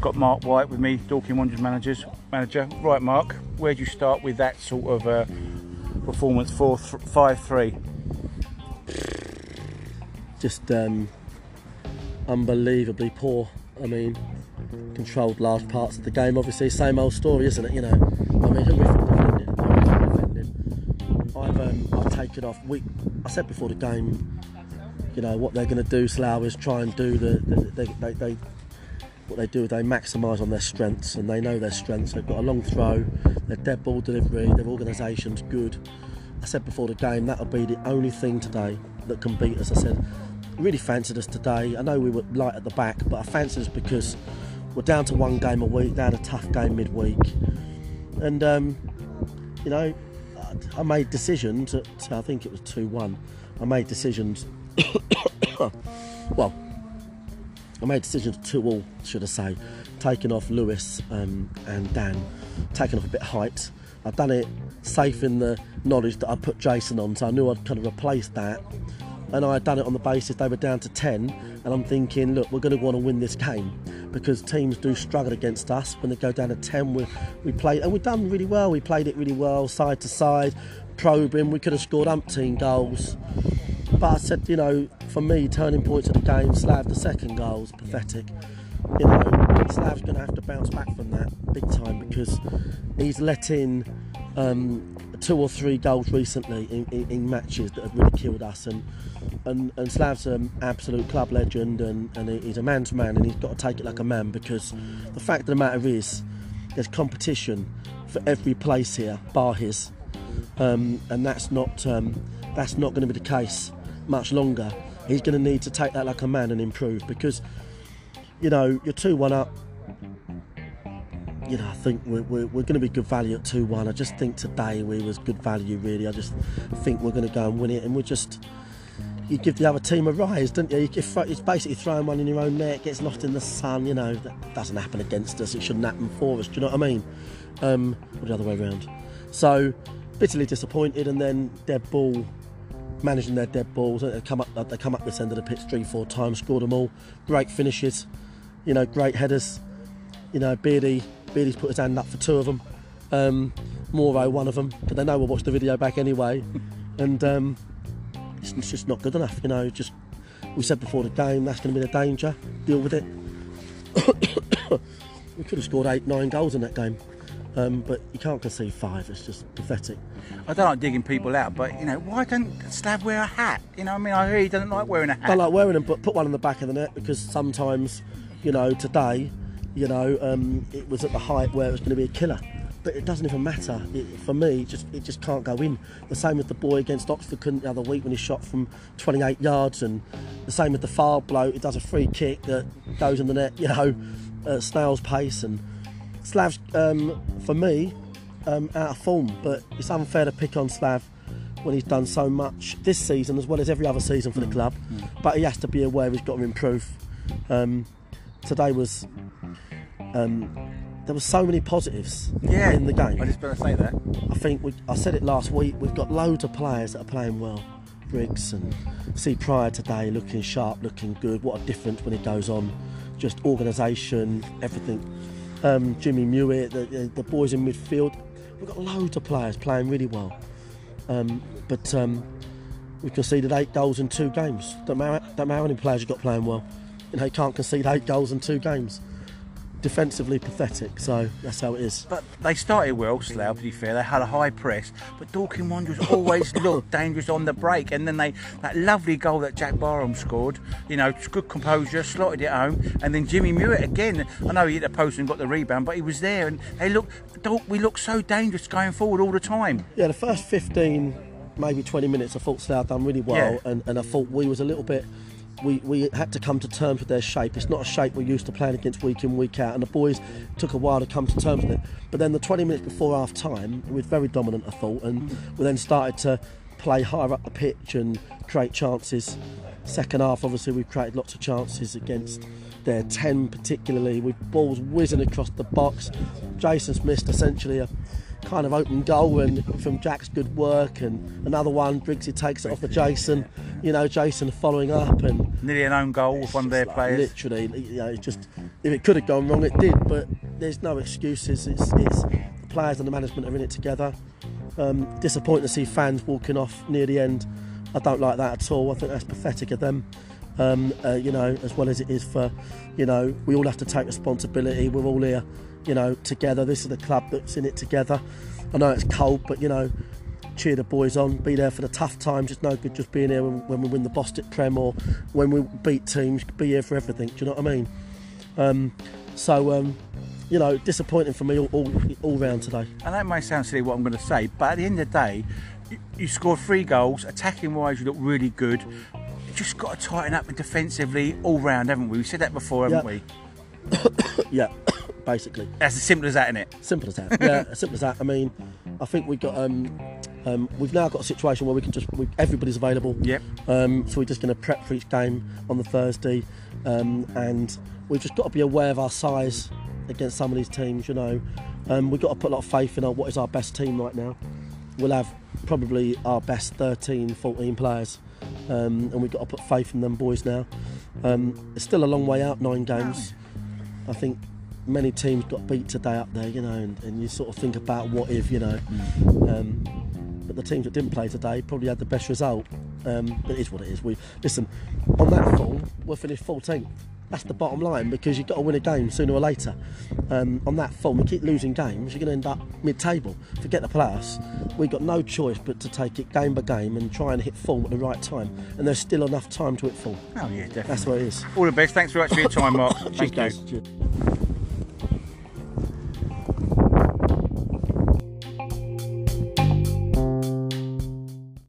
Got Marc White with me, Dorking Wanderers managers, manager. Right, Mark, where do you start with that sort of uh, performance? Four, th- five, three. just um, unbelievably poor. I mean, controlled large parts of the game. Obviously, same old story, isn't it? You know, I mean, horrific defending. horrific defending. I've um, I've taken off. We, I said before the game, you know, what they're going to do. Slough is try and do the, the they, they, they what they do. They maximise on their strengths, and they know their strengths. They've got a long throw, their dead ball delivery, their organisation's good. I said before the game that'll be the only thing today that can beat us. I said really fancied us today. I know we were light at the back, but I fancied us because we're down to one game a week. They had a tough game midweek, and um, you know, I- made decisions. At, I think it was two one. I made decisions. well, I made a decisions two all, should I say, taking off Lewis um, and Dan, taking off a bit of height. I've done it safe in the knowledge that I put Jason on, so I knew I'd kind of replace that. And I had done it on the basis they were down to 10, and I'm thinking, look, we're going to want to win this game because teams do struggle against us when they go down to 10. We, we played, and we've done really well. We played it really well, side to side, probing. We could have scored umpteen goals. But I said, you know, for me, turning points of the game, Slav, the second goal was pathetic. You know, Slav's going to have to bounce back from that big time because he's let in um, two or three goals recently in, in, in matches that have really killed us. And and, and Slav's an absolute club legend and, and he's a man's man and he's got to take it like a man because the fact of the matter is there's competition for every place here, bar his um, and that's not um, that's not going to be the case much longer. He's going to need to take that like a man and improve because you know you're two one up. You know, I think we're, we're, we're going to be good value at two one. I just think today we was good value really. I just think we're going to go and win it, and we're just. You give the other team a rise, don't you? it's basically throwing one in your own net, gets lost in the sun. You know that doesn't happen against us. It shouldn't happen for us. Do you know what I mean? Um, or the other way around. So bitterly disappointed, and then dead ball, managing their dead balls. They come up, they come up this end of the pitch three, four times, scored them all. Great finishes, you know, great headers. You know, Beardy, Beardy's put his hand up for two of them. Um, Moro, one of them, but they know we'll watch the video back anyway. And um, it's, it's just not good enough, you know. Just we said before the game, that's going to be the danger. Deal with it. we could have scored eight, nine goals in that game. Um, but you can't concede five. It's just pathetic. I don't like digging people out, but you know, why don't Slav wear a hat? You know, I mean, I hear he doesn't like wearing a hat. I like wearing them, but put one in the back of the net because sometimes, you know, today, you know, um, it was at the height where it was going to be a killer. But it doesn't even matter. It, for me, it just it just can't go in. The same with the boy against Oxford couldn't the other week when he shot from 28 yards, and the same with the far blow. It does a free kick that goes in the net, you know, at snail's pace. And Slav's, um, for me, um, out of form. But it's unfair to pick on Slav when he's done so much this season as well as every other season for the club. But he has to be aware he's got to improve. Um, today was um, there were so many positives yeah, in the game. I just better say that. I think we, I said it last week. We've got loads of players that are playing well. Briggs and see Prior today looking sharp, looking good. What a difference when he goes on. Just organisation, everything. Um, Jimmy Muitt, the, the, the boys in midfield. We've got loads of players playing really well. Um, but um, we conceded eight goals in two games. Don't matter, don't matter how many players you've got playing well. You know, you can't concede eight goals in two games. Defensively pathetic, so that's how it is. But they started well, Slough, to be fair. They had a high press, but Dorking Wanderers always looked dangerous on the break. And then they that lovely goal that Jack Barham scored, you know, good composure, slotted it home. And then Jimmy Muitt again. I know he hit the post and got the rebound, but he was there. And they look, we look so dangerous going forward all the time. Yeah, the first 15, maybe 20 minutes, I thought Slough done really well, Yeah. and, and I thought we was a little bit. We, we had to come to terms with their shape. It's not a shape we're used to playing against week in, week out, and the boys took a while to come to terms with it. But then the 20 minutes before half time, we was very dominant, I thought, and we then started to play higher up the pitch and create chances. Second half, obviously, we've created lots of chances against their 10, particularly with balls whizzing across the box. Jason's missed essentially a kind of open goal and from Jack's good work and another one Briggsy takes it off of Jason you know Jason following up and Nearly an own goal with one of their like players. literally you know it's just if it could have gone wrong it did but there's no excuses. It's, it's the players and the management are in it together. Um, disappointing to see fans walking off near the end. I don't like that at all. I think that's pathetic of them. Um, uh, you know as well as it is for you know we all have to take responsibility. We're all here you know together this is the club that's in it together I know it's cold but you know cheer the boys on, be there for the tough times. It's no good just being here when, when we win the Bostik Prem or when we beat teams. Be here for everything. Do you know what I mean? Um, so, um, you know, disappointing for me all, all, all round today. And that may sound silly what I'm going to say, but at the end of the day, you, you scored three goals. Attacking wise, you look really good. Just got to tighten up defensively all round, haven't we? We said that before, haven't Yeah. we? Yeah, basically. That's as simple as that, isn't it? Simple as that. Yeah, as simple as that. I mean, I think we got. Um, um, we've now got a situation where we can just we, everybody's available. Yep. Um, so we're just going to prep for each game on the Thursday, um, and we've just got to be aware of our size against some of these teams. You know, um, we've got to put a lot of faith in our, what is our best team right now. We'll have probably our best 13, 14 players, um, and we've got to put faith in them boys now. Um, it's still a long way out, nine games. I think many teams got beat today up there, you know, and, and you sort of think about what if, you know. Um, but the teams that didn't play today probably had the best result. Um, but it is what it is. We listen on that form, we're finished 14th. That's the bottom line because you've got to win a game sooner or later. Um, on that form, we keep losing games, you're going to end up mid-table. Forget the playoffs. We've got no choice but to take it game by game and try and hit form at the right time. And there's still enough time to hit form. Oh, yeah, definitely. That's what it is. All the best. Thanks very much for your time, Marc. Cheers, Thank you. guys. Cheers.